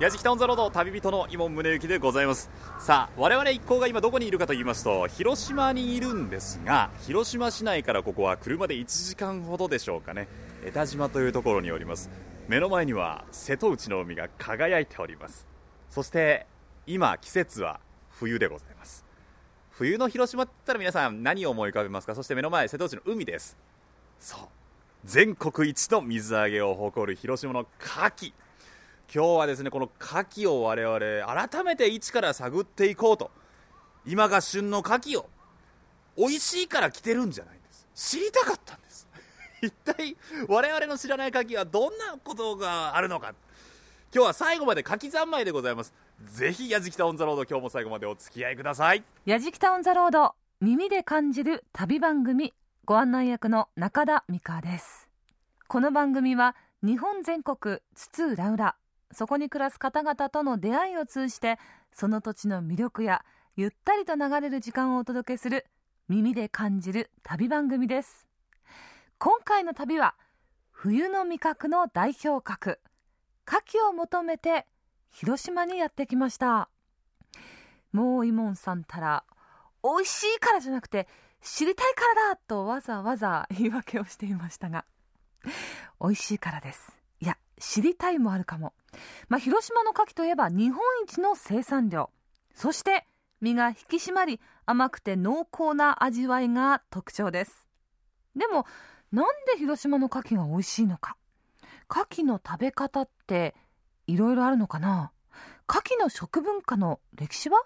矢敷タウンザロード旅人の伊門宗行でございます。さあ我々一行が今どこにいるかと言いますと広島にいるんですが広島市内からここは車で1時間ほどでしょうかね。江田島というところにおります。目の前には瀬戸内の海が輝いております。そして今季節は冬でございます。冬の広島って言ったら皆さん何を思い浮かべますか？そして目の前瀬戸内の海です。そう。全国一の水揚げを誇る広島の牡蠣。今日はですねこの牡蠣を我々改めて一から探っていこうと。今が旬の牡蠣を美味しいから来てるんじゃないんです。知りたかったんです。一体我々の知らない牡蠣はどんなことがあるのか。今日は最後まで牡蠣三昧でございます。ぜひやじきたオンザロード今日も最後までお付き合いください。やじきたオンザロード耳で感じる旅番組ご案内役の中田美香です。この番組は日本全国津々浦々そこに暮らす方々との出会いを通じてその土地の魅力やゆったりと流れる時間をお届けする耳で感じる旅番組です。今回の旅は冬の味覚の代表格牡蠣を求めて広島にやってきました。もうイモンさんたら美味しいからじゃなくて知りたいからだとわざわざ 言い訳をしていましたが美味しいからです。いや知りたいもあるかも、まあ、広島の牡蠣といえば日本一の生産量。そして身が引き締まり甘くて濃厚な味わいが特徴です。でもなんで広島の牡蠣が美味しいのか？牡蠣の食べ方っていろいろあるのかな？牡蠣の食文化の歴史は？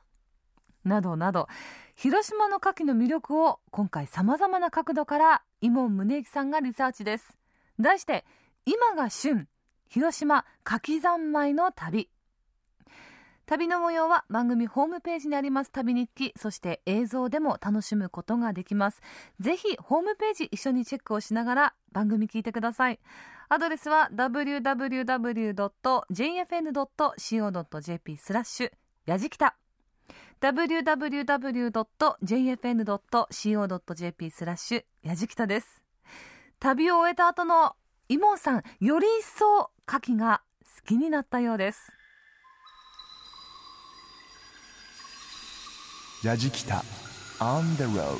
などなど広島の牡蠣の魅力を今回さまざまな角度から伊門宗行さんがリサーチです。題して今が旬。広島牡蠣三昧の旅。旅の模様は番組ホームページにあります。旅日記そして映像でも楽しむことができます。ぜひホームページ一緒にチェックをしながら番組聞いてください。アドレスは www.jfn.co.jp スラッシュ。やじきた。www.jfn.co.jp スラッシュ。やじきたです。旅を終えた後のイモンさんより一層牡蠣が好きになったようです。やじきた On the road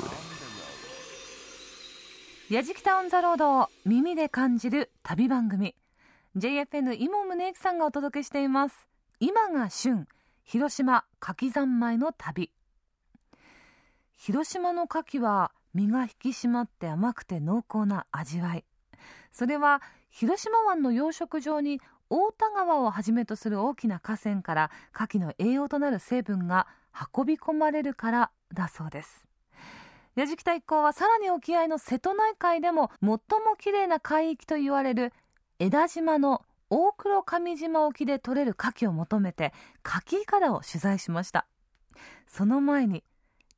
やじきたオンザロードを耳で感じる旅番組。JFN イモ宗行さんがお届けしています。今が旬広島牡蠣三昧の旅。広島の牡蠣は身が引き締まって甘くて濃厚な味わいそれは広島湾の養殖場に太田川をはじめとする大きな河川から牡蠣の栄養となる成分が運び込まれるからだそうです。矢敷太一行はさらに沖合の瀬戸内海でも最も綺麗な海域と言われる江田島の大黒上島沖で取れる牡蠣を求めて牡蠣いかだを取材しました。その前に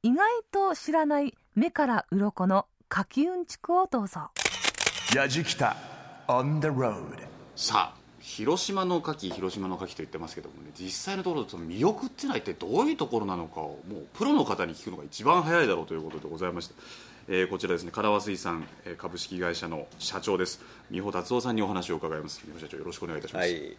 意外と知らない目から鱗の牡蠣うんちくをどうぞ。やじきた On the road. さあ広島の牡蠣広島の牡蠣と言ってますけどもね実際のところその魅力っていうのは一体どういうところなのかをもうプロの方に聞くのが一番早いだろうということでございまして、えーこちらですね唐和水産えー株式会社の社長です。美穂達夫さんにお話を伺います。美穂社長よろしくお願いいたします、はい、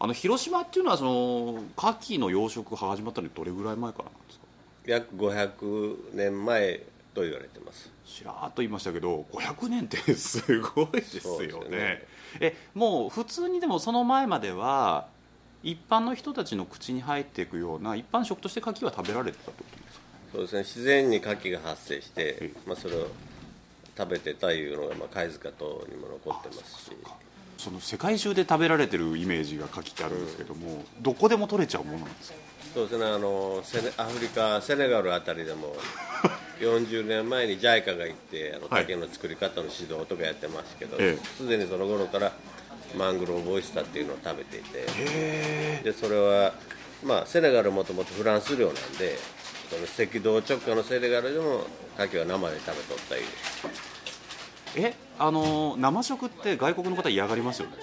あの広島っていうのはその牡蠣の養殖が始まったのにどれぐらい前からなんですか？約500年前と言われてます。しらーっと言いましたけど500年ってすごいですよね。ね。えもう普通にでもその前までは一般の人たちの口に入っていくような一般食として牡蠣は食べられてたってことですか？そうですね。自然に牡蠣が発生してえ、まあ、それを食べてたいうのが、まあ、貝塚等にも残ってますし。その世界中で食べられてるイメージが牡蠣ってあるんですけども、どこでも取れちゃうものなんですか？そうですねあのセネアフリカセネガルあたりでも40年前に JICA が行ってあのはい。竹の作り方の指導とかやってますけどえすで、にその頃からマングローブオイスターっていうのを食べていてへでそれは、まあ、セネガルもともとフランス領なんでその赤道直下のセネガルでも牡蠣は生で食べとったいう。ええあの生食って外国の方嫌がりますよね。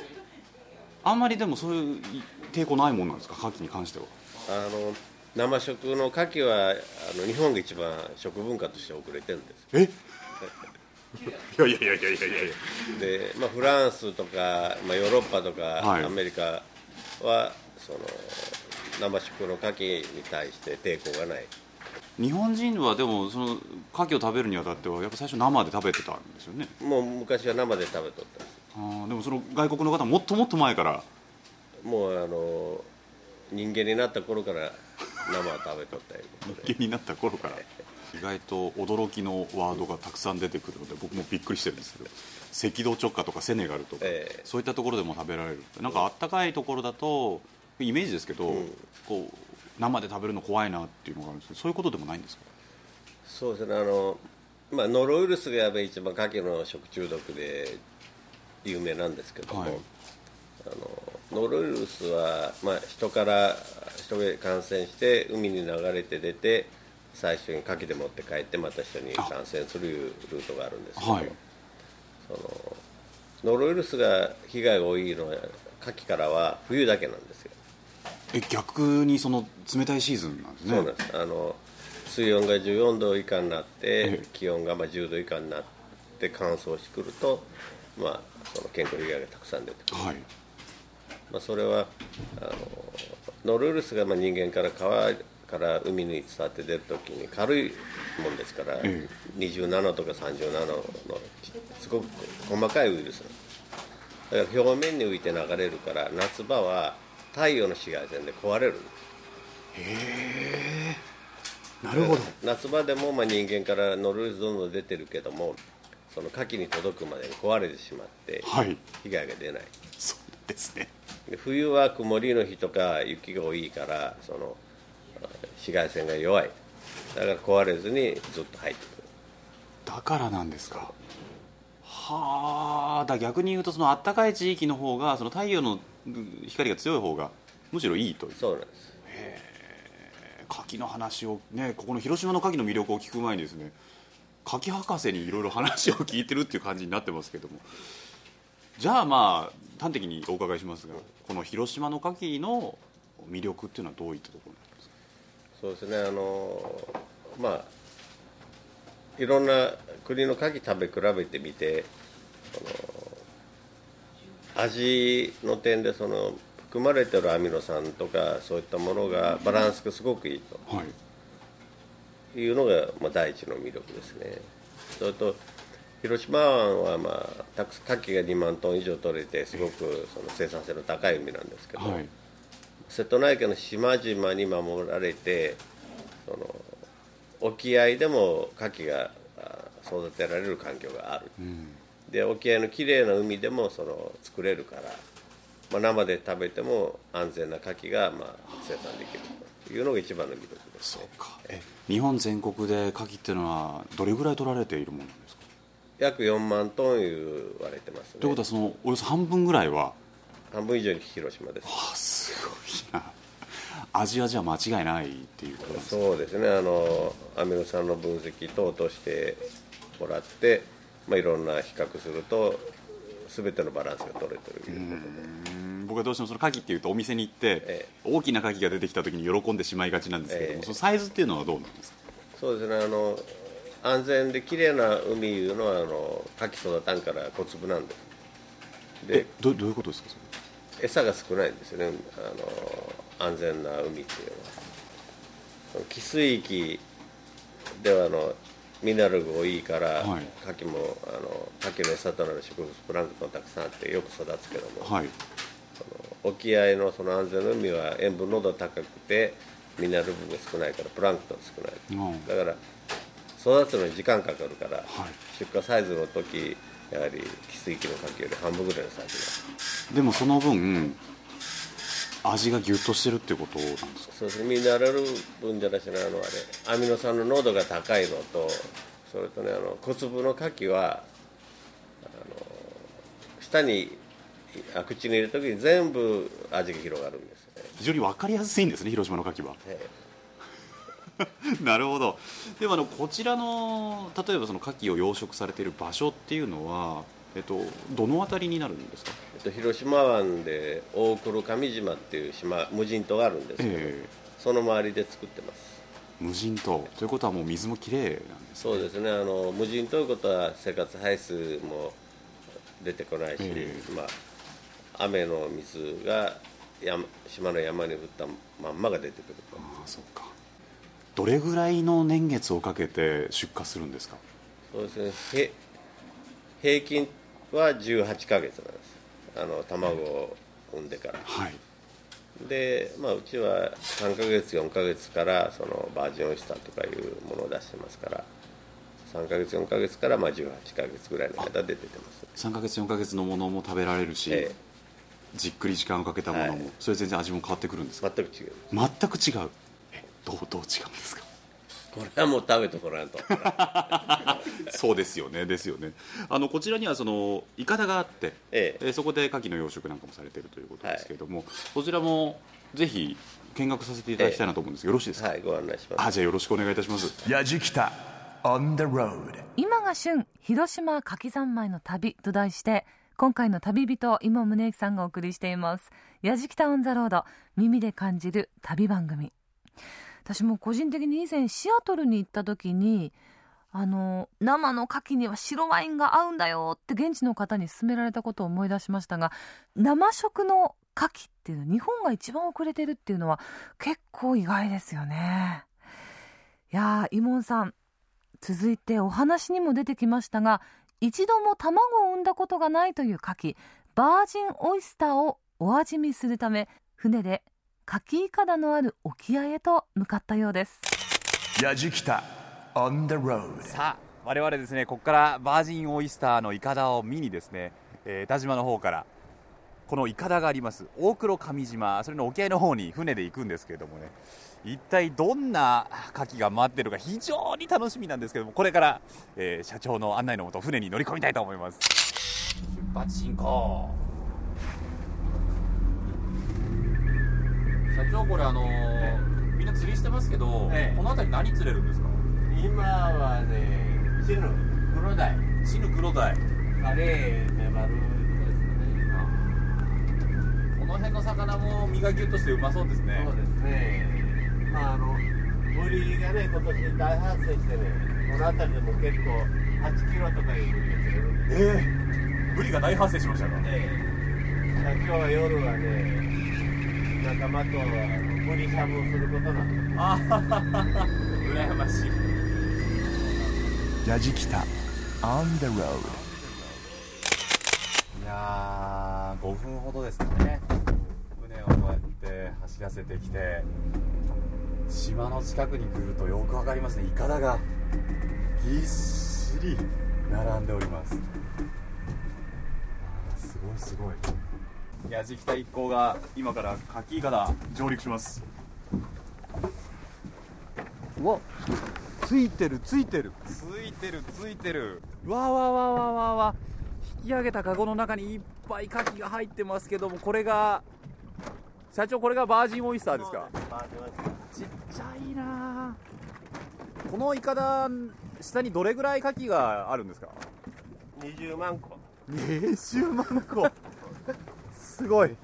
あんまりでもそういう抵抗ないもんなんですか牡蠣に関してはあの生食の牡蠣はあの日本が一番食文化として遅れてるんですえ？いやいやいやいやいやいやで、まあ、フランスとか、まあ、ヨーロッパとか、はい。アメリカはその生食の牡蠣に対して抵抗がない。日本人はでもその牡蠣を食べるにあたってはやっぱ最初生で食べてたんですよね。もう昔は生で食べとったんですあーでもその外国の方はもっともっと前から。もうあの人間になった頃から生は食べとったよ人間になった頃から。意外と驚きのワードがたくさん出てくるので僕もびっくりしてるんですけど。赤道直下とかセネガルとか、ええ。そういったところでも食べられるなんかあったかいところだとイメージですけど、こう生で食べるの怖いなっていうのがあるんですけどそういうことでもないんですか？そうですね。あの、まあ、ノロウイルスがやっぱり一番牡蠣の食中毒で有名なんですけども、はいあのノロウイルスは、まあ、人から人へ感染して海に流れて出て最初に牡蠣で持って帰ってまた人に感染するいうルートがあるんですけども、はい。そのノロウイルスが被害が多いのは牡蠣からは冬だけなんですよ。え逆にその冷たいシーズンなんですね。そうなんです。あの水温が14度以下になって、ええ。気温がまあ10度以下になって乾燥してくると、まあ、その健康被害がたくさん出てくる、はいまあ、それはあのノロウイルスがまあ人間から川から海に伝わって出るときに軽いもんですから、え20ナノとか30ナノのすごく細かいウイルス。だから表面に浮いて流れるから夏場は太陽の紫外線で壊れる。んですなるほど。夏場でもまあ人間からノロウイルスどんどん出てるけどもその牡蠣に届くまでに壊れてしまってはい。被害が出ない。そうですね。で冬は曇りの日とか雪が多いからそのあ紫外線が弱い。だから壊れずにずっと入ってくる。だからなんですか。はあだ逆に言うとその暖かい地域の方がその太陽のうん光が強い方がむしろいいという。そうなんです。牡蠣の話をねここの広島の牡蠣の魅力を聞く前にですね牡蠣博士にいろいろ話を聞いてるっていう感じになってますけどもじゃあまあ端的にお伺いしますがこの広島の牡蠣の魅力っていうのはどういったところなんですか？そうですね。あのまあいろんな国の牡蠣食べ比べてみて味の点でその含まれてるアミノ酸とかそういったものがバランスがすごくいいとはい。いうのが、まあ、第一の魅力ですね。それと広島湾は、まあ、たくさん牡蠣が2万トン以上取れてすごくその生産性の高い海なんですけど、はい。瀬戸内海の島々に守られてその沖合でも牡蠣があ育てられる環境がある、で沖合のきれいな海でもその作れるから、まあ、生で食べても安全な牡蠣がまあ生産できるというのが一番の魅力ですね。そうか。え日本全国で牡蠣っていうのはどれぐらい取られているもの？約4万トン言われてますね。ということはそのおよそ半分ぐらいは？半分以上に広島です。あすごいな。味はじゃあ間違いないっていうことですかそうですね。あのアミノ酸の分析等としてもらって、まあ、いろんな比較すると全てのバランスが取れてるということで。うん。僕はどうしてもその牡蠣っていうとお店に行って、え。大きな牡蠣が出てきた時に喜んでしまいがちなんですけども、ええ。そのサイズっていうのはどうなんですか？そうですね。あの安全で綺麗な海いうのはあの牡蠣育たんから小粒なんで。でどどういうことですか？餌が少ないんですよね。あの安全な海っていうのは。その汽水域ではあのミネラルが多いから、はい。牡蠣もあの牡蠣の餌となる植物プランクトンたくさんあってよく育つけども、はい。沖合のその安全な海は塩分濃度高くてミネラル分が少ないからプランクトン少ない、うんだから育つのに時間かかるから、はい。出荷サイズの時やはり汽水域の牡蠣より半分ぐらいのサイズでもその分味がギュッとしてるってことなんですか？そうですね。ミネラル分じゃなしなあのあれアミノ酸の濃度が高いのとそれとねあの小粒の牡蠣はあの舌にあ口に入れる時に全部味が広がるんですよね、非常に分かりやすいんですね広島の牡蠣は。え なるほど。でもあのこちらの例えばその牡蠣を養殖されている場所っていうのは、えっと、どの辺りになるんですか？えっと、広島湾で大黒上島っていう島無人島があるんですけど、えその周りで作ってます。無人島。ということはもう水もきれいなんですそうですね。あの無人ということは生活排水も出てこないし、えまあ、雨の水が山島の山に降ったまんまが出てくると。あそうかどれぐらいの年月をかけて出荷するんですか？そうですね。へ平均は18ヶ月なんです。あの卵を産んでから。はい。で、まあ、うちは3ヶ月4ヶ月からそのバージンオイスターとかいうものを出してますから。3ヶ月4ヶ月からまあ18ヶ月ぐらいの間で出てます。3ヶ月4ヶ月のものも食べられるし、えじっくり時間をかけたものも、はい。それ全然味も変わってくるんですか？全く違う。全く違う。えどうどう違うんですか？これはもう食べてごらんと。そうですよね。ですよね。あのこちらにはそのいかだがあって、ええ。ーそこで牡蠣の養殖なんかもされているということですけれども、こちらもぜひ見学させていただきたいなと思うんです。けど、よろしいですか、はいご案内します。あじゃあよろしくお願いいたします。やじきた on the road. 今が旬広島牡蠣三昧の旅と題して今回の旅人井門宗之さんがお送りしています「やじきた on the road 耳で感じる旅番組」私も個人的に以前シアトルに行った時にあの生の牡蠣には白ワインが合うんだよって現地の方に勧められたことを思い出しましたが生食の牡蠣っていうの日本が一番遅れてるっていうのは結構意外ですよね。いやーイモンさん続いてお話にも出てきましたが一度も卵を産んだことがないという牡蠣バージンオイスターをお味見するため船で牡蠣いかだのある沖合へと向かったようです。やじきた on the road さあ我々ですねここからバージンオイスターのイカダを見にですね、えー田島の方からこのイカダがあります大黒上島それの沖合の方に船で行くんですけれどもね一体どんな牡蠣が待ってるか非常に楽しみなんですけどもこれから、えー社長の案内のもと船に乗り込みたいと思います。出発進行社長これあのみんな釣りしてますけど、ええ。この辺り何釣れるんですか？今はねチヌ黒鯛。チヌクロダイカレーメバルですこの辺の魚も身がギュッとしてうまそうですね。ねそうですね。まああのブリがね今年大発生してねこの辺りでも結構8キロとかいうブリが釣れるんですええ。ブリが大発生しましたか？ええ。今日は夜はね仲間とブリしゃぶをすることなんですあ羨ましいやじきた。On the road いやー5分ほどですかね。船をこうやって走らせてきて島の近くに来るとよくわかりますね。イカダがぎっしり並んでおりますあーすごいすごい矢敷北一行が今から柿イカダ上陸します。うわ。ついてるついてる。ついてるついてる。わわわわわわ。引き上げたカゴの中にいっぱい牡蠣が入ってますけどもこれが社長これがバージンオイスターですか？ちっちゃいな。このイカダ下にどれぐらい牡蠣があるんですか？20万個。20万個すごい。こ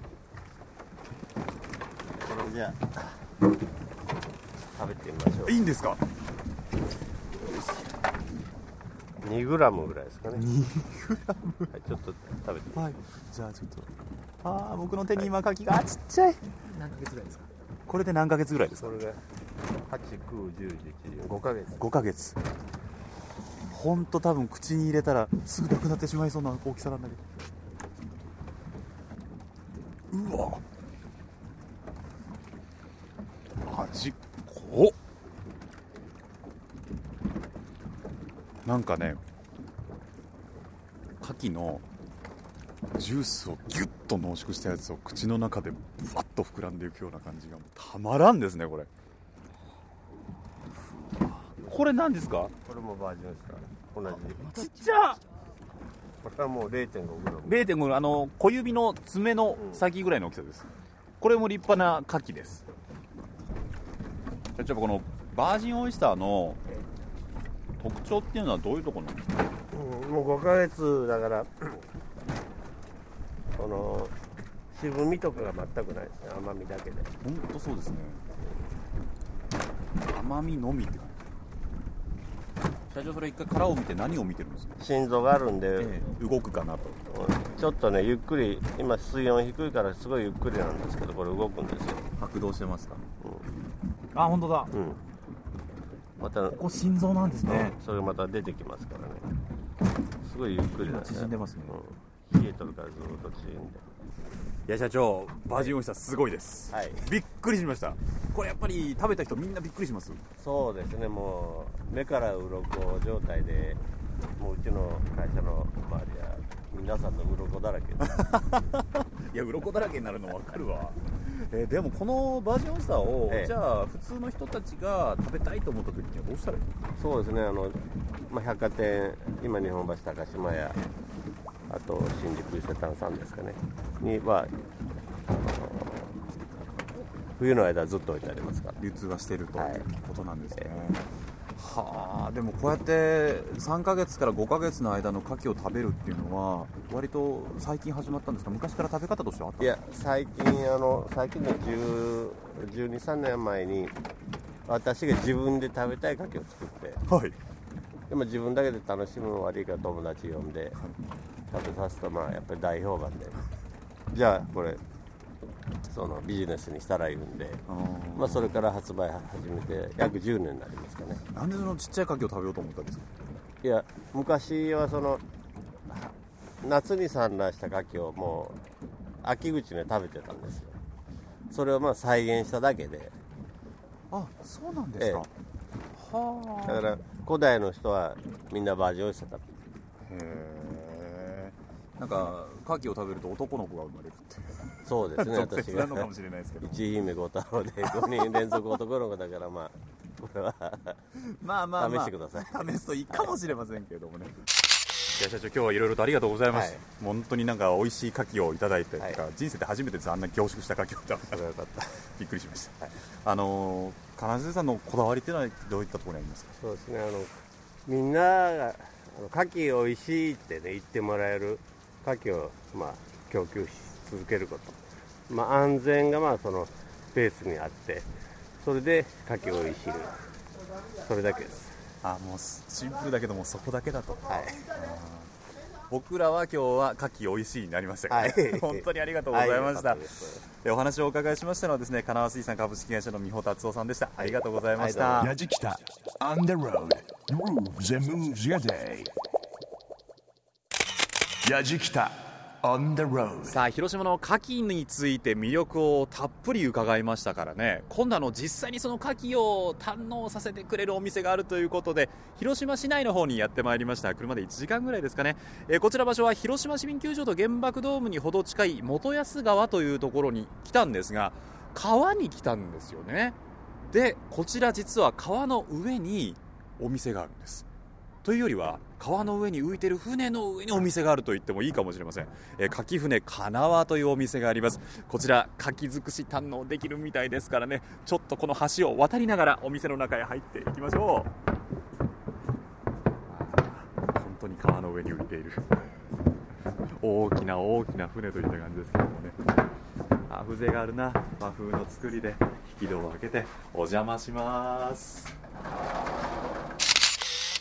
れじゃあ。食べてみましょう。いいんですか？2グラムぐらいですかね。2グラム、はい、ちょっと食べて。はい。じゃあちょっと。ああ僕の手に今牡蠣があちっちゃい。何ヶ月ぐらいですか？これで何ヶ月ぐらいですか？それが89105ヶ月。5ヶ月。本当多分口に入れたらすぐなくなってしまいそうな大きさなんだけどうわ。味濃っ。なんかね牡蠣のジュースをギュッと濃縮したやつを口の中でぶわっと膨らんでいくような感じがたまらんですねこれ。これ何ですか？これもバージョンですか？ら同じ。ちっちゃこれはもう0.5グラム0.5あの小指の爪の先ぐらいの大きさです。これも立派な牡蠣です。じゃあこのバージンオイスターの特徴っていうのはどういうところなんですか？うんもう5ヶ月だから この渋みとかが全くないですね。甘みだけで。本当そうですね。甘みのみって感じ社長それ一回殻を見て何を見てるんですか、心臓があるんで、動くかなと。うんちょっとねゆっくり今水温低いからすごいゆっくりなんですけどこれ動くんですよ。拍動してますか、あ本当だ。こうん。またこ心臓なんですね、それがまた出てきますからね。すごいゆっくりなん縮んでますね。うん、冷えとるからずっと縮んでいや社長バージンオイスターすごいです、はい。びっくりしました。これやっぱり食べた人みんなびっくりします？そうですねもう目から鱗状態でもううちの会社の周りは皆さんの鱗だらけで。いや鱗だらけになるの分かるわ。えーでもこのバージンオイスターを、ええ。じゃあ普通の人たちが食べたいと思った時にはどうしたらいいそうですねあの、まあ、百貨店今日本橋高島屋あと新宿伊勢丹さんですかね。には冬の間ずっと置いてありますから。流通はしてると、はい。いうことなんですね、はあでもこうやって3ヶ月から5ヶ月の間の牡蠣を食べるっていうのは割と最近始まったんですか？昔から食べ方としてはあったんいや最近あの最近の1 2 3年前に私が自分で食べたい牡蠣を作ってかはいでも自分だけで楽しむの悪いから友達呼んで食べさすとまあやっぱり大評判で。じゃあこれそのビジネスにしたらいいんで、まあ、それから発売始めて約10年になりますかね。なんでそのちっちゃい牡蠣を食べようと思ったんですか？いや昔はそのは夏に産卵した牡蠣をもう秋口に食べてたんですよ。それをまあ再現しただけで。あそうなんですか、はあだから古代の人はみんなバージンオイスター食べてへえなんか牡蠣を食べると男の子が生まれるって。そうですね。直私が一姫五太郎で5人連続男の子だからまあこれはまあまあ、まあ、試してください試すといいかもしれませんけれどもねいや社長今日はいろいろとありがとうございます、はい。本当になんか美味しい牡蠣をいただいて、はい。人生で初めてあんな凝縮した牡蠣を食べたびっくりしました、はいあのー金瀬さんのこだわりっていうのはどういったところにありますか？そうですね。あのみんなが牡蠣美味しいってね言ってもらえる牡蠣をまあ供給し続けること。まあ安全がまあそのベースにあってそれで牡蠣を美味しいそれだけです。あもうシンプルだけどもそこだけだと。はい僕らは今日は牡蠣美味しいになりました。から、ねはい。本当にありがとうございました、はいお話をお伺いしましたのはですね金川水産株式会社の美穂達夫さんでした、ありがとうございました、はいやじきた On the road Grooves and moves your day やじきた On the road さあ広島の牡蠣について魅力をたっぷり伺いましたからね。今度あの実際にその牡蠣を堪能させてくれるお店があるということで広島市内の方にやってまいりました。車で1時間ぐらいですかね、えーこちら場所は広島市民球場と原爆ドームにほど近い元安川というところに来たんですが川に来たんですよね。でこちら実は川の上にお店があるんです。というよりは川の上に浮いてる船の上にお店があると言ってもいいかもしれません、えー、牡蠣船かなわというお店があります。こちら牡蠣尽くし堪能できるみたいですからね。ちょっとこの橋を渡りながらお店の中へ入っていきましょう。本当に川の上に浮いている。大きな大きな船といった感じですけどもね。あ風情があるな。和風の作りで引き戸を開けてお邪魔します。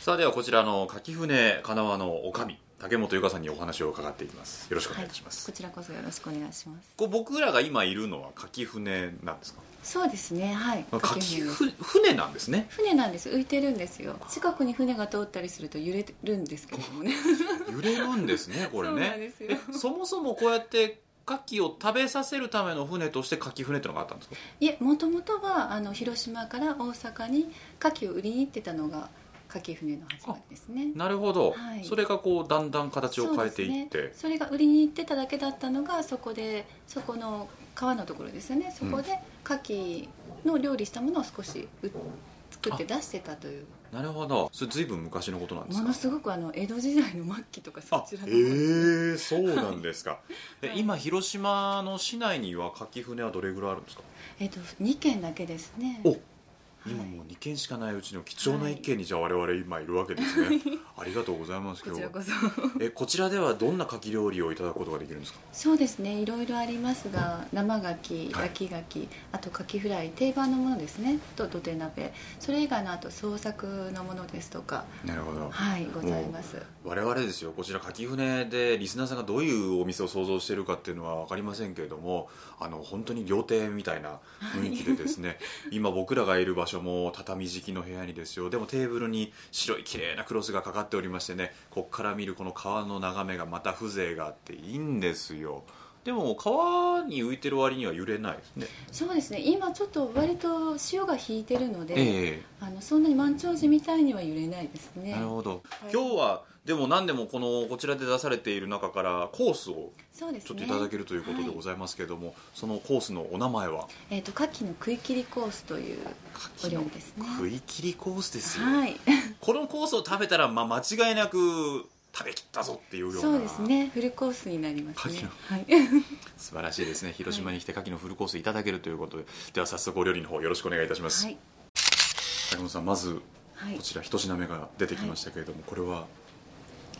さあではこちらの柿船かなわのおかみ竹本由香さんにお話を伺っていきます。よろしくお願いします、こちらこそよろしくお願いします。こう僕らが今いるのは柿船なんですか？そうですねはい。柿です。ふ船なんですね？船なんです。浮いてるんですよ。近くに船が通ったりすると揺れるんですけどもね。揺れるんですねこれね。そもそもこうやって牡蠣を食べさせるための船として牡蠣船ってのがあったんですか？いえもともとはあの広島から大阪に牡蠣を売りに行ってたのが牡蠣船の始まりですね。なるほど、はい。それがこうだんだん形を変えていって、そね、それが売りに行ってただけだったのがそこでそこの川のところですよね。そこで牡蠣の料理したものを少しう作って出してたという。なるほど。それずいぶん昔のことなんですか？ものすごくあの江戸時代の末期とかそちらの方ー、そうなんですか。えはい。今広島の市内には牡蠣船はどれぐらいあるんですか？えっと2軒だけですね。お今もう2軒しかないうちの貴重な1軒にじゃあ我々今いるわけですね、ありがとうございます今日は。こちえこちらではどんな牡蠣料理をいただくことができるんですか？そうですね。いろいろありますが生牡蠣はい。焼き牡蠣、あと牡蠣フライ定番のものですね。と土手鍋。それ以外のあと創作のものですとか。なるほど。はいございます。我々ですよ。こちら牡蠣船でリスナーさんがどういうお店を想像しているかっていうのは分かりませんけれどもあの本当に料亭みたいな雰囲気でですね、今僕らがいる場所も畳敷きの部屋にですよ。でもテーブルに白い綺麗なクロスがかかっておりましてね。ここから見るこの川の眺めがまた風情があっていいんですよ。でも川に浮いてる割には揺れないですね。そうですね。今ちょっと割と潮が引いてるので、えあのそんなに満潮時みたいには揺れないですね。えなるほど、はい。今日はでも何でもこのこちらで出されている中からコースをちょっといただけるということでございますけれども、そのコースのお名前は？えっ、と牡蠣の食い切りコースというお料理ですね。食い切りコースですよ、はい。このコースを食べたら、まあ、間違いなく食べきったぞっていうような。そうですね。フルコースになりますね。牡蠣の。はい。素晴らしいですね。広島に来て牡蠣のフルコースいただけるということで、では早速お料理の方よろしくお願いいたします、はい。竹本さんまずはい。こちら一品目が出てきましたけれども、これは？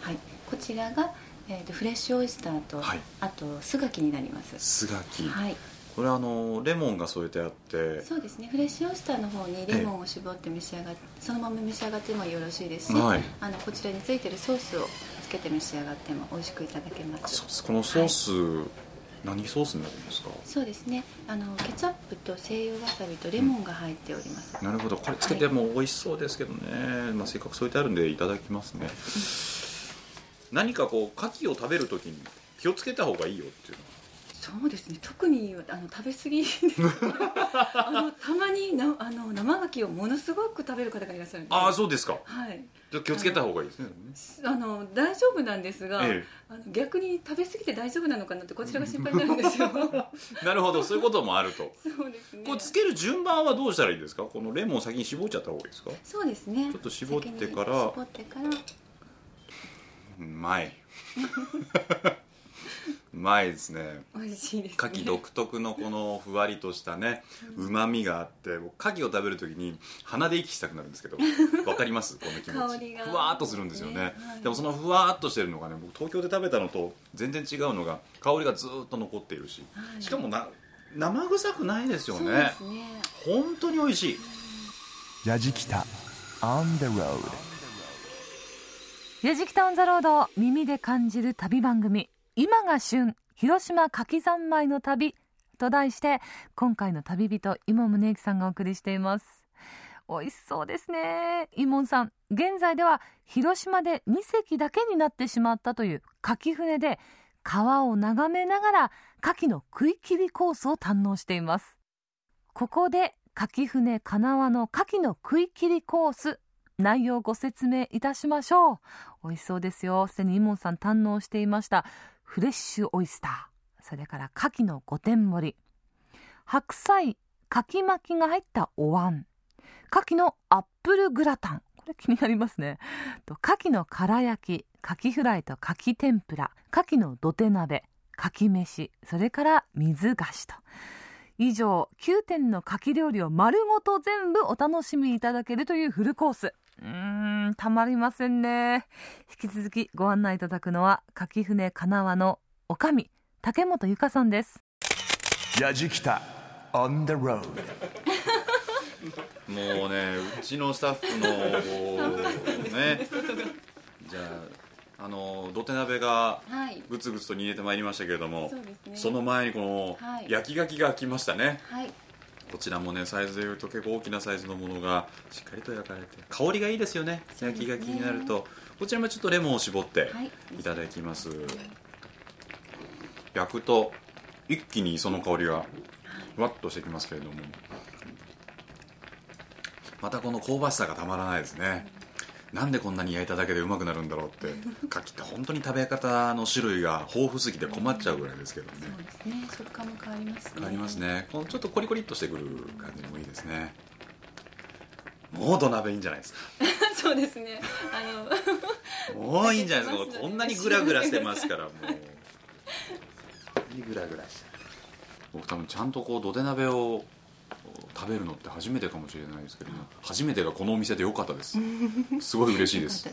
はい、こちらが、えー、とフレッシュオイスターと、はい。あと酢牡蠣になります。酢牡蠣、はい。これはあのレモンが添えてあって。そうですね。フレッシュオイスターの方にレモンを絞って召し上がそのまま召し上がってもよろしいですし、はい。あのこちらについてるソースをつけて召し上がっても美味しくいただけまあすそうですこのソース、何ソースになるんですか？そうですね。あのケチャップと西洋わさびとレモンが入っております、なるほど。これつけても美味しそうですけどね、まあ、せっかく添えてあるんでいただきますね何かこう牡蠣を食べるときに気をつけた方がいいよっていうのは。そうですね。特にあの食べ過ぎあのたまになあの生牡蠣をものすごく食べる方がいらっしゃるんですああそうですか。はい。気をつけた方がいいですね。あの大丈夫なんですが、ええ。あの逆に食べ過ぎて大丈夫なのかなってこちらが心配になるんですよ。なるほど。そういうこともあると。そうですね。これつける順番はどうしたらいいですか？このレモンを先に絞っちゃった方がいいですか？そうですね。ちょっと絞ってから。絞ってからうまい。う まいですね。美味しいです、ね、牡蠣独特のこのふわりとしたねうまみがあって僕牡蠣を食べるときに鼻で息したくなるんですけど わかります？この気持ち。香りが。ふわーっとするんですよね。ねはい。でもそのふわーっとしてるのがね僕東京で食べたのと全然違うのが香りがずーっと残っているし、はい。しかもな生臭くないですよそうでねすね。本当に美味しい。ヤジキタ on the road やじきたオンザロード耳で感じる旅番組今が旬広島牡蠣三昧の旅と題して今回の旅人伊門宗行さんがお送りしています。美味しそうですね。伊門さん現在では広島で2隻だけになってしまったという牡蠣船で川を眺めながら牡蠣の食い切りコースを堪能しています。ここで牡蠣船かなわの牡蠣の食い切りコース内容をご説明いたしましょう。美味しそうですよ。すでにイモンさん堪能していました。フレッシュオイスター。それから牡蠣の五点盛り。白菜牡蠣巻きが入ったお椀。牡蠣のアップルグラタン。これ気になりますね。牡蠣の殻焼き牡蠣フライと牡蠣天ぷら。牡蠣の土手鍋。牡蠣飯。それから水菓子と。以上9点の牡蠣料理を丸ごと全部お楽しみいただけるというフルコース。うーんたまりませんね。引き続きご案内いただくのは牡蠣船かなわのおかみ竹本由香さんです。ヤジキタ on the road もうねうちのスタッフのね。じゃああの土手鍋がはい。ぐつぐつと煮えてまいりましたけれどもそうですね。その前にこのはい。焼き牡蠣が来ましたね、はいこちらもねサイズでいうと結構大きなサイズのものがしっかりと焼かれて香りがいいですよね。焼き牡蠣になると。こちらもちょっとレモンを絞ってはい。いただきます、焼くと一気にその香りがふわっとしてきますけれども。またこの香ばしさがたまらないですねなんでこんなに焼いただけでうまくなるんだろうって牡蠣って本当に食べ方の種類が豊富すぎて困っちゃうぐらいですけどね。そうですね。食感も変わりますね。変わりますね。このちょっとコリコリっとしてくる感じもいいですね。もう土鍋いいんじゃないですか。そうですね。あの もういいんじゃないですか。こんなにグラグラしてますからもう。グラグラして。僕多分ちゃんとこう土手鍋を食べるのって初めてかもしれないですけども初めてがこのお店で良かったです。すごい嬉しいです。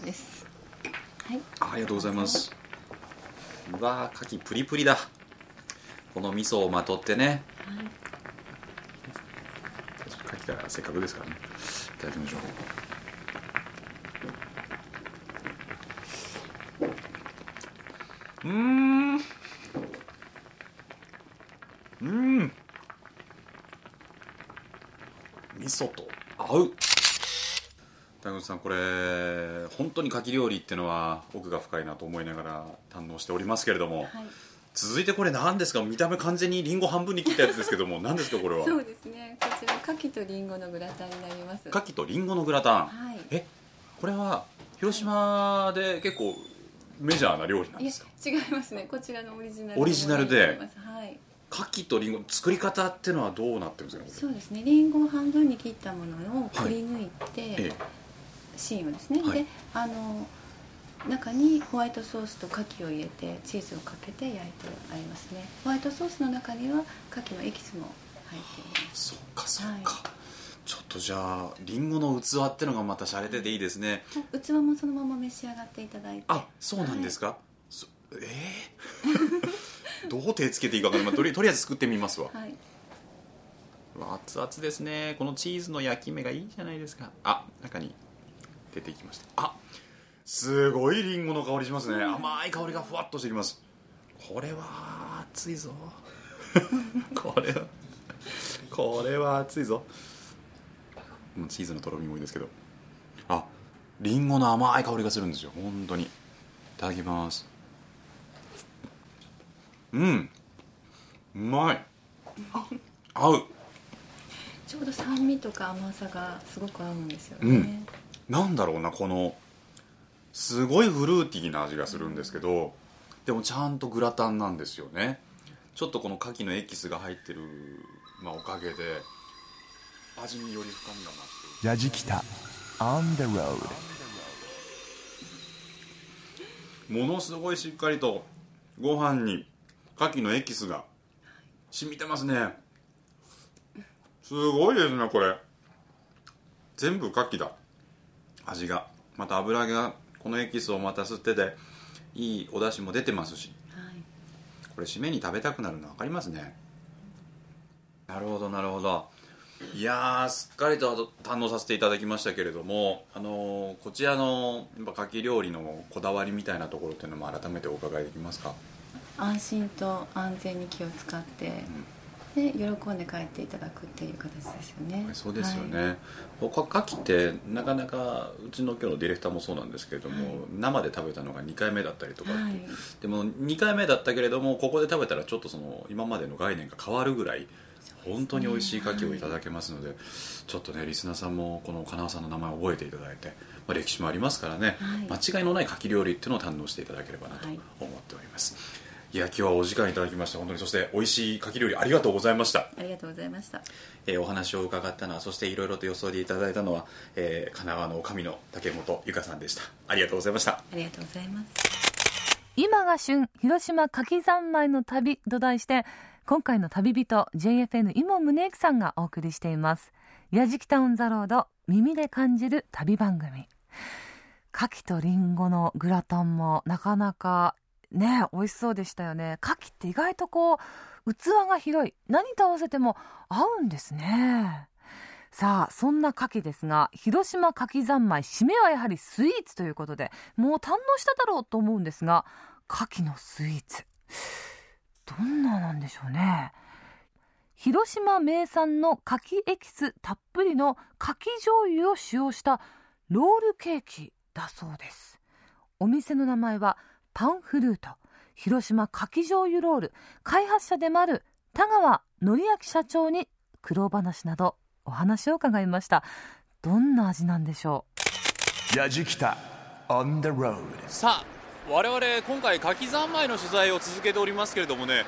はい。ありがとうございます。うわー牡蠣プリプリだ。この味噌をまとってね。牡蠣からせっかくですからね。いただきましょう。うーんうーん味噌と合う。谷口さんこれ本当に牡蠣料理っていうのは奥が深いなと思いながら堪能しておりますけれども、はい。続いてこれ何ですか？見た目完全にリンゴ半分に切ったやつですけども 何ですかこれは？そうですね。こちら牡蠣とリンゴのグラタンになります。牡蠣とリンゴのグラタン、はい。えこれは広島で結構メジャーな料理なんですか？違いますね。こちらのオリジナルオリジナルで。ものになりますはい牡蠣とリンゴ作り方っていうのはどうなってるんですかそうですね。リンゴを半分に切ったものをくり抜いて、ええ。芯をですね、はい。であの中にホワイトソースと牡蠣を入れてチーズをかけて焼いてありますね。ホワイトソースの中には牡蠣のエキスも入っています。そっかそっか、はちょっとじゃあリンゴの器ってのがまた洒落てていいですね、器もそのまま召し上がっていただいて。あそうなんですか、そえー？どう手つけていいか分かんない、まあとり とりあえず作ってみますわ。はい、うわ熱々ですね。このチーズの焼き目がいいじゃないですか。あ中に出ていきました。あすごいリンゴの香りしますね。甘い香りがふわっとしてきます。これは熱いぞ。これはこれは熱いぞ。もうチーズのとろみもいいですけど。あリンゴの甘い香りがするんですよ。本当に。いただきますうん。うまい。あ合う。ちょうど酸味とか甘さがすごく合うんですよね、うん。なんだろうなこのすごいフルーティーな味がするんですけどでもちゃんとグラタンなんですよね。ちょっとこの牡蠣のエキスが入ってる、まあ、おかげで味により深みが増している。ヤジキタ On the road ものすごいしっかりとご飯に牡蠣のエキスが。染みてますね。すごいですねこれ。全部牡蠣だ。味が。また油揚げがこのエキスをまた吸ってていいお出汁も出てますし。はい。これ締めに食べたくなるの分かりますね。なるほどなるほど。いやーすっかりと堪能させていただきましたけれども、あのーこちらのやっぱ牡蠣料理のこだわりみたいなところっていうのも改めてお伺いできますか？安心と安全に気を使って、で喜んで帰っていただくっていう形ですよね。そうですよね、はい。他牡蠣ってなかなかうちの今日のディレクターもそうなんですけれども、はい。生で食べたのが2回目だったりとかはい。でも2回目だったけれどもここで食べたらちょっとその今までの概念が変わるぐらい本当に美味しい牡蠣をいただけますので、ちょっとねリスナーさんもこの金尾さんの名前を覚えていただいて、まあ、歴史もありますからね、はい。間違いのない牡蠣料理っていうのを堪能していただければなと思っております、い、や今日はお時間いただきまして本当にそして美味しい牡蠣料理ありがとうございました。ありがとうございました。えーお話を伺ったのはそしていろいろと予想でいただいたのは、えー神奈川の女将の竹本由香さんでした。ありがとうございました。ありがとうございます。今が旬広島牡蠣三昧の旅と題して今回の旅人 JFN 今宗行さんがお送りしています。やじきたオンザロード耳で感じる旅番組。牡蠣とリンゴのグラタンもなかなかね美味しそうでしたよね。牡蠣って意外とこう器が広い。何と合わせても合うんですね。さあそんな牡蠣ですが広島牡蠣三昧締めはやはりスイーツということでもう堪能しただろうと思うんですが牡蠣のスイーツ。どんななんでしょうね。広島名産の牡蠣エキスたっぷりの牡蠣醤油を使用したロールケーキだそうです。お店の名前はパンフルート広島牡蠣醤油ロール開発者でもある田川則明社長に苦労話などお話を伺いました。どんな味なんでしょう？ヤジキタ On the road さあ我々今回牡蠣三昧の取材を続けておりますけれどもね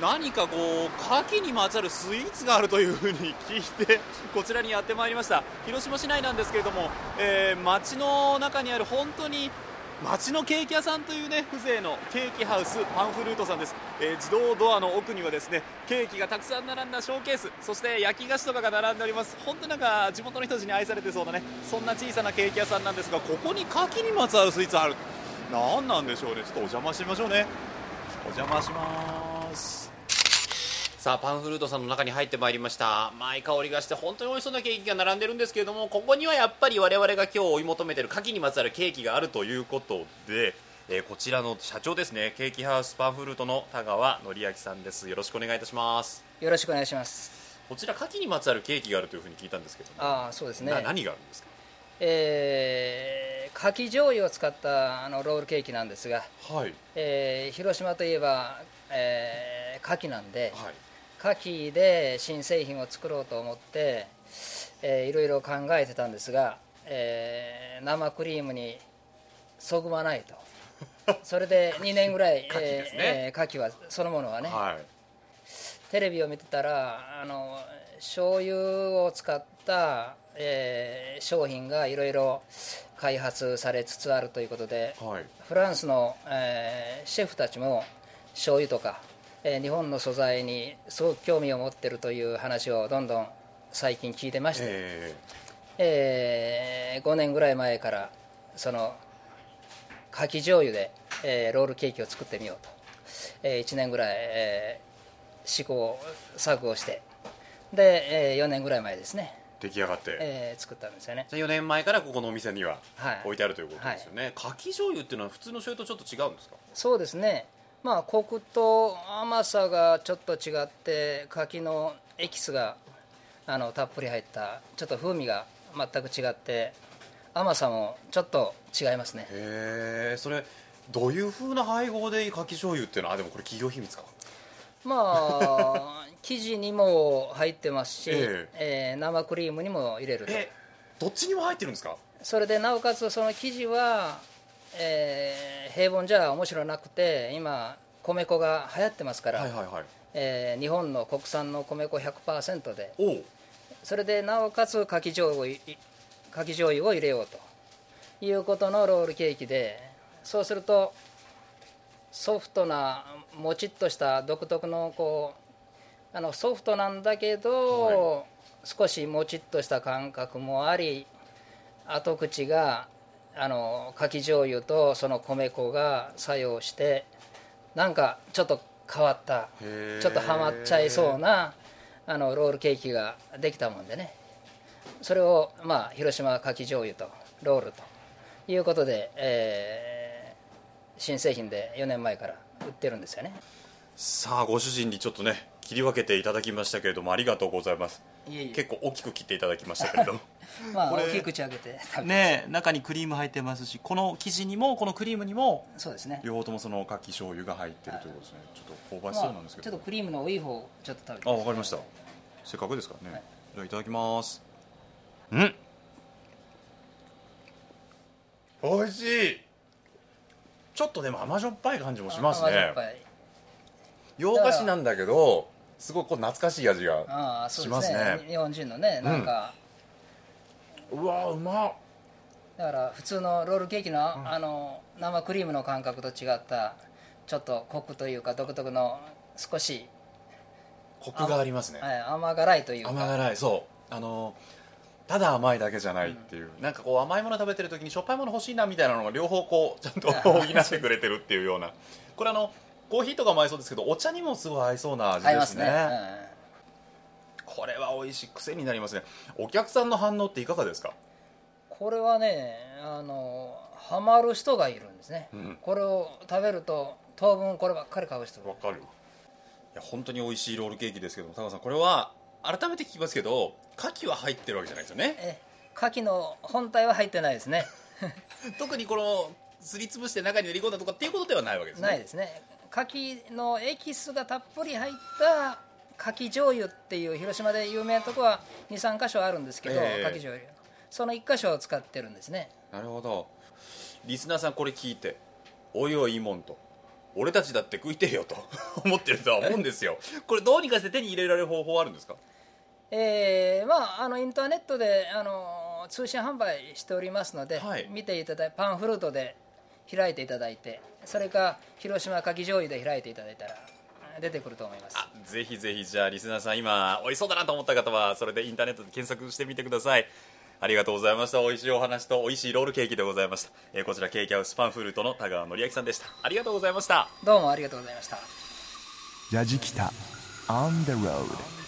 何かこう牡蠣にまつわるスイーツがあるというふうに聞いてこちらにやってまいりました。広島市内なんですけれども、えー街の中にある本当に町のケーキ屋さんというね風情のケーキハウスパンフルートさんです、えー自動ドアの奥にはですねケーキがたくさん並んだショーケースそして焼き菓子とかが並んでおります。本当なんか地元の人たちに愛されてそうなねそんな小さなケーキ屋さんなんですがここに牡蠣にまつわるスイーツある。何なんでしょうね。ちょっとお邪魔してみましょうね。お邪魔します。さあパンフルートさんの中に入ってまいりました。甘い香りがして本当に美味しそうなケーキが並んでるんですけれどもここにはやっぱり我々が今日追い求めてる牡蠣にまつわるケーキがあるということで、えーこちらの社長ですね。ケーキハウスパンフルートの田川則明さんです。よろしくお願いいたします。よろしくお願いします。こちら牡蠣にまつわるケーキがあるというふうに聞いたんですけども、ああ、そうですね。な。何があるんですか？えー、牡蠣醤油を使ったあのロールケーキなんですが、はい。えー広島といえば、えー、牡蠣なんで、はい牡蠣で新製品を作ろうと思って、えーいろいろ考えてたんですが、えー生クリームにそぐまないと。それで2年ぐらい、牡蠣ねえーえー牡蠣はそのものはね、はい。テレビを見てたらあの醤油を使った、えー商品がいろいろ開発されつつあるということではい。フランスの、えーシェフたちも醤油とか、えー日本の素材にすごく興味を持ってるという話をどんどん最近聞いてまして、ええ5年ぐらい前からその牡蠣醤油で、えーロールケーキを作ってみようと、え1年ぐらい、えー試行錯誤して。で、え4年ぐらい前ですね、ー出来上がって、えー作ったんですよね。じゃあ4年前からここのお店にははい。置いてあるということですよね、牡蠣醤油っていうのは普通の醤油とちょっと違うんですか？そうですねまあコクと甘さがちょっと違って柿のエキスがあのたっぷり入ったちょっと風味が全く違って甘さもちょっと違いますね。へえそれどういう風な配合で牡蠣醤油っていうのはあでもこれ企業秘密か。まあ生地にも入ってますし、え。えー生クリームにも入れると。えどっちにも入ってるんですか？それでなおかつその生地は、えー平凡じゃ面白なくて今米粉が流行ってますから、はいはいはい。えー日本の国産の米粉100%でそれでなおかつかき醤油をいかき醤油を入れようと。いうことのロールケーキでそうするとソフトなもちっとした独特のこうあのソフトなんだけど、少しもちっとした感覚もあり後口があのかき醤油とその米粉が作用してなんかちょっと変わったちょっとハマっちゃいそうなあのロールケーキができたもんでね。それを、まあ、広島かき醤油とロールということで、えー新製品で4年前から売ってるんですよね。さあご主人にちょっとね切り分けていただきましたけれどもありがとうございます。結構大きく切っていただきましたけれどもまあこれ大きい口開けて食べてねえ中にクリーム入ってますしこの生地にもこのクリームにもそうですね、両方ともその牡蠣醤油が入ってるということですね。ちょっと香ばしまあそうなんですけど、ちょっとクリームの多い方をちょっと食べてあわかりました。せっかくですからね、はい。じゃあいただきます。うん。美味しい。ちょっとでも甘じょっぱい感じもします甘じょねっぱい。洋菓子なんだけどすごいこう懐かしい味がしですね。ますね。日本人のねなんか、うわうまっ。だから普通のロールケーキの,、あの生クリームの感覚と違ったちょっとコクというか独特の少し、コクがありますね。はい甘辛いというか。甘辛いそう。あのただ甘いだけじゃないっていう、なんかこう甘いもの食べてる時にしょっぱいもの欲しいなみたいなのが両方こうちゃんと補ってくれてるっていうような。これあのコーヒーとかも合いそうですけどお茶にもすごい合いそうな味ですすね。ねこれは美味しい癖になりますね。お客さんの反応っていかがですか？うんこれはねあのハマる人がいるんですね、うんこれを食べると当分こればっかり買う人がわかる。いや本当に美味しいロールケーキですけども高橋さんこれは改めて聞きますけど牡蠣は入ってるわけじゃないですよね？え。牡蠣の本体は入ってないですね。特にこのすりつぶして中に練り込んだとかっていうことではないわけですね。ないですね。牡蠣のエキスがたっぷり入った牡蠣醤油っていう広島で有名なとこは23箇所あるんですけど、ええ。牡蠣醤油。その1箇所を使ってるんですね。なるほど。リスナーさんこれ聞いておいおいいいもんと俺たちだって食いてえよと 思ってるとは思うんですよ。これどうにかして手に入れられる方法はあるんですか？えーまああのインターネットであの通信販売しておりますので、はい。見ていただいパンフルートで開いていただいてそれか広島かき醤油で開いていただいたら出てくると思います。あぜひぜひじゃあリスナーさん今美味しそうだなと思った方はそれでインターネットで検索してみてください。ありがとうございました。美味しいお話と美味しいロールケーキでございました、えーこちらケーキハウスパンフルートの田川紀明さんでした。ありがとうございました。どうもありがとうございました。ヤジキタ On the road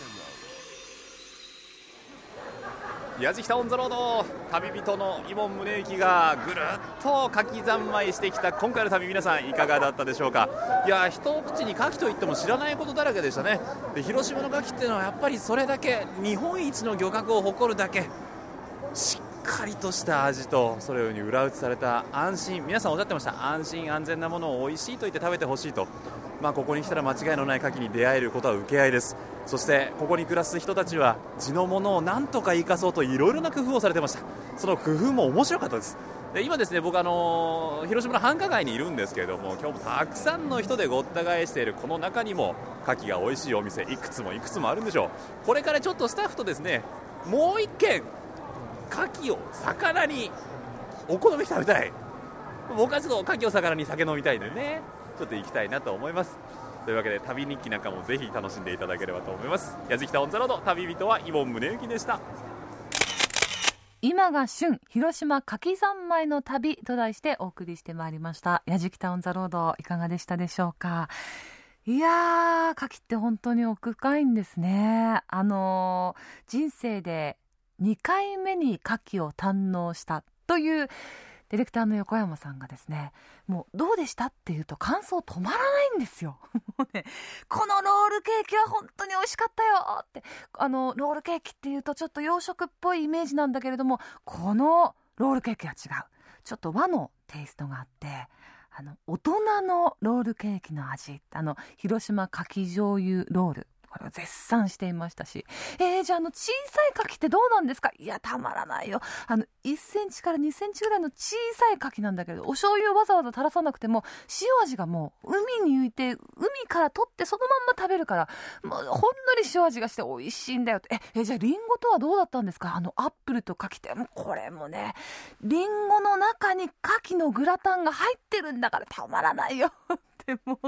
矢敷オン・ザ・ロード旅人の井門宗之がぐるっと牡蠣三昧してきた今回の旅皆さんいかがだったでしょうか？いや一口に牡蠣といっても知らないことだらけでしたね。で広島の牡蠣っていうのはやっぱりそれだけ日本一の漁獲を誇るだけしっかりとした味とそれに裏打ちされた安心皆さんおっしゃってました安心安全なものを美味しいと言って食べてほしいと。まあここに来たら間違いのない牡蠣に出会えることは受け合いです。そしてここに暮らす人たちは地のものをなんとか生かそうといろいろな工夫をされてました。その工夫も面白かったです。で今ですね僕あのー広島の繁華街にいるんですけれども今日もたくさんの人でごった返しているこの中にも牡蠣が美味しいお店いくつもいくつもあるんでしょう。これからちょっとスタッフとですねもう一軒牡蠣を魚にお好み食べたい。僕はちょっと牡蠣を魚に酒飲みたいんでね。ちょっと行きたいなと思います。というわけで旅日記なんかもぜひ楽しんでいただければと思います。矢敷タオンザロード旅人はイボン宗行でした。今が旬広島牡蠣三昧の旅と題してお送りしてまいりました。矢敷タウンザロードいかがでしたでしょうか？いやー牡蠣って本当に奥深いんですね。あのー人生で2回目に牡蠣を堪能したというディレクターの横山さんがですねもうどうでしたっていうと感想止まらないんですよ。もうねこのロールケーキは本当に美味しかったよって。あのロールケーキっていうとちょっと洋食っぽいイメージなんだけれどもこのロールケーキは違う。ちょっと和のテイストがあってあの大人のロールケーキの味。あの広島かき醤油ロール。これを絶賛していましたし、えー、じゃああの小さい牡蠣ってどうなんですか？いやたまらないよ。あの1センチから2センチぐらいの小さい牡蠣なんだけどお醤油をわざわざ垂らさなくても塩味がもう海に浮いて海から取ってそのまんま食べるからもうほんのり塩味がして美味しいんだよって。ええじゃあリンゴとはどうだったんですか？あのアップルと牡蠣って。もうこれもねリンゴの中に牡蠣のグラタンが入ってるんだからたまらないよ。っても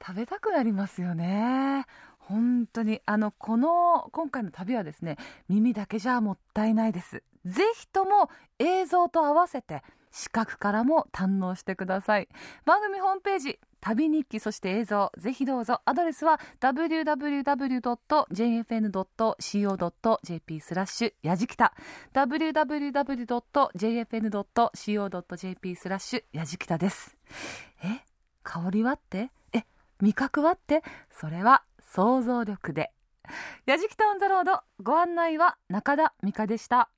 食べたくなりますよね。本当にあのこの今回の旅はですね耳だけじゃもったいないです。ぜひとも映像と合わせて視覚からも堪能してください。番組ホームページ旅日記そして映像ぜひどうぞ。アドレスは www.jfn.co.jp スラッシュやじきた。www.jfn.co.jp スラッシュやじきたです。え香りはって？え味覚はって？それは想像力で。やじきたオンザロードご案内は中田美香でした。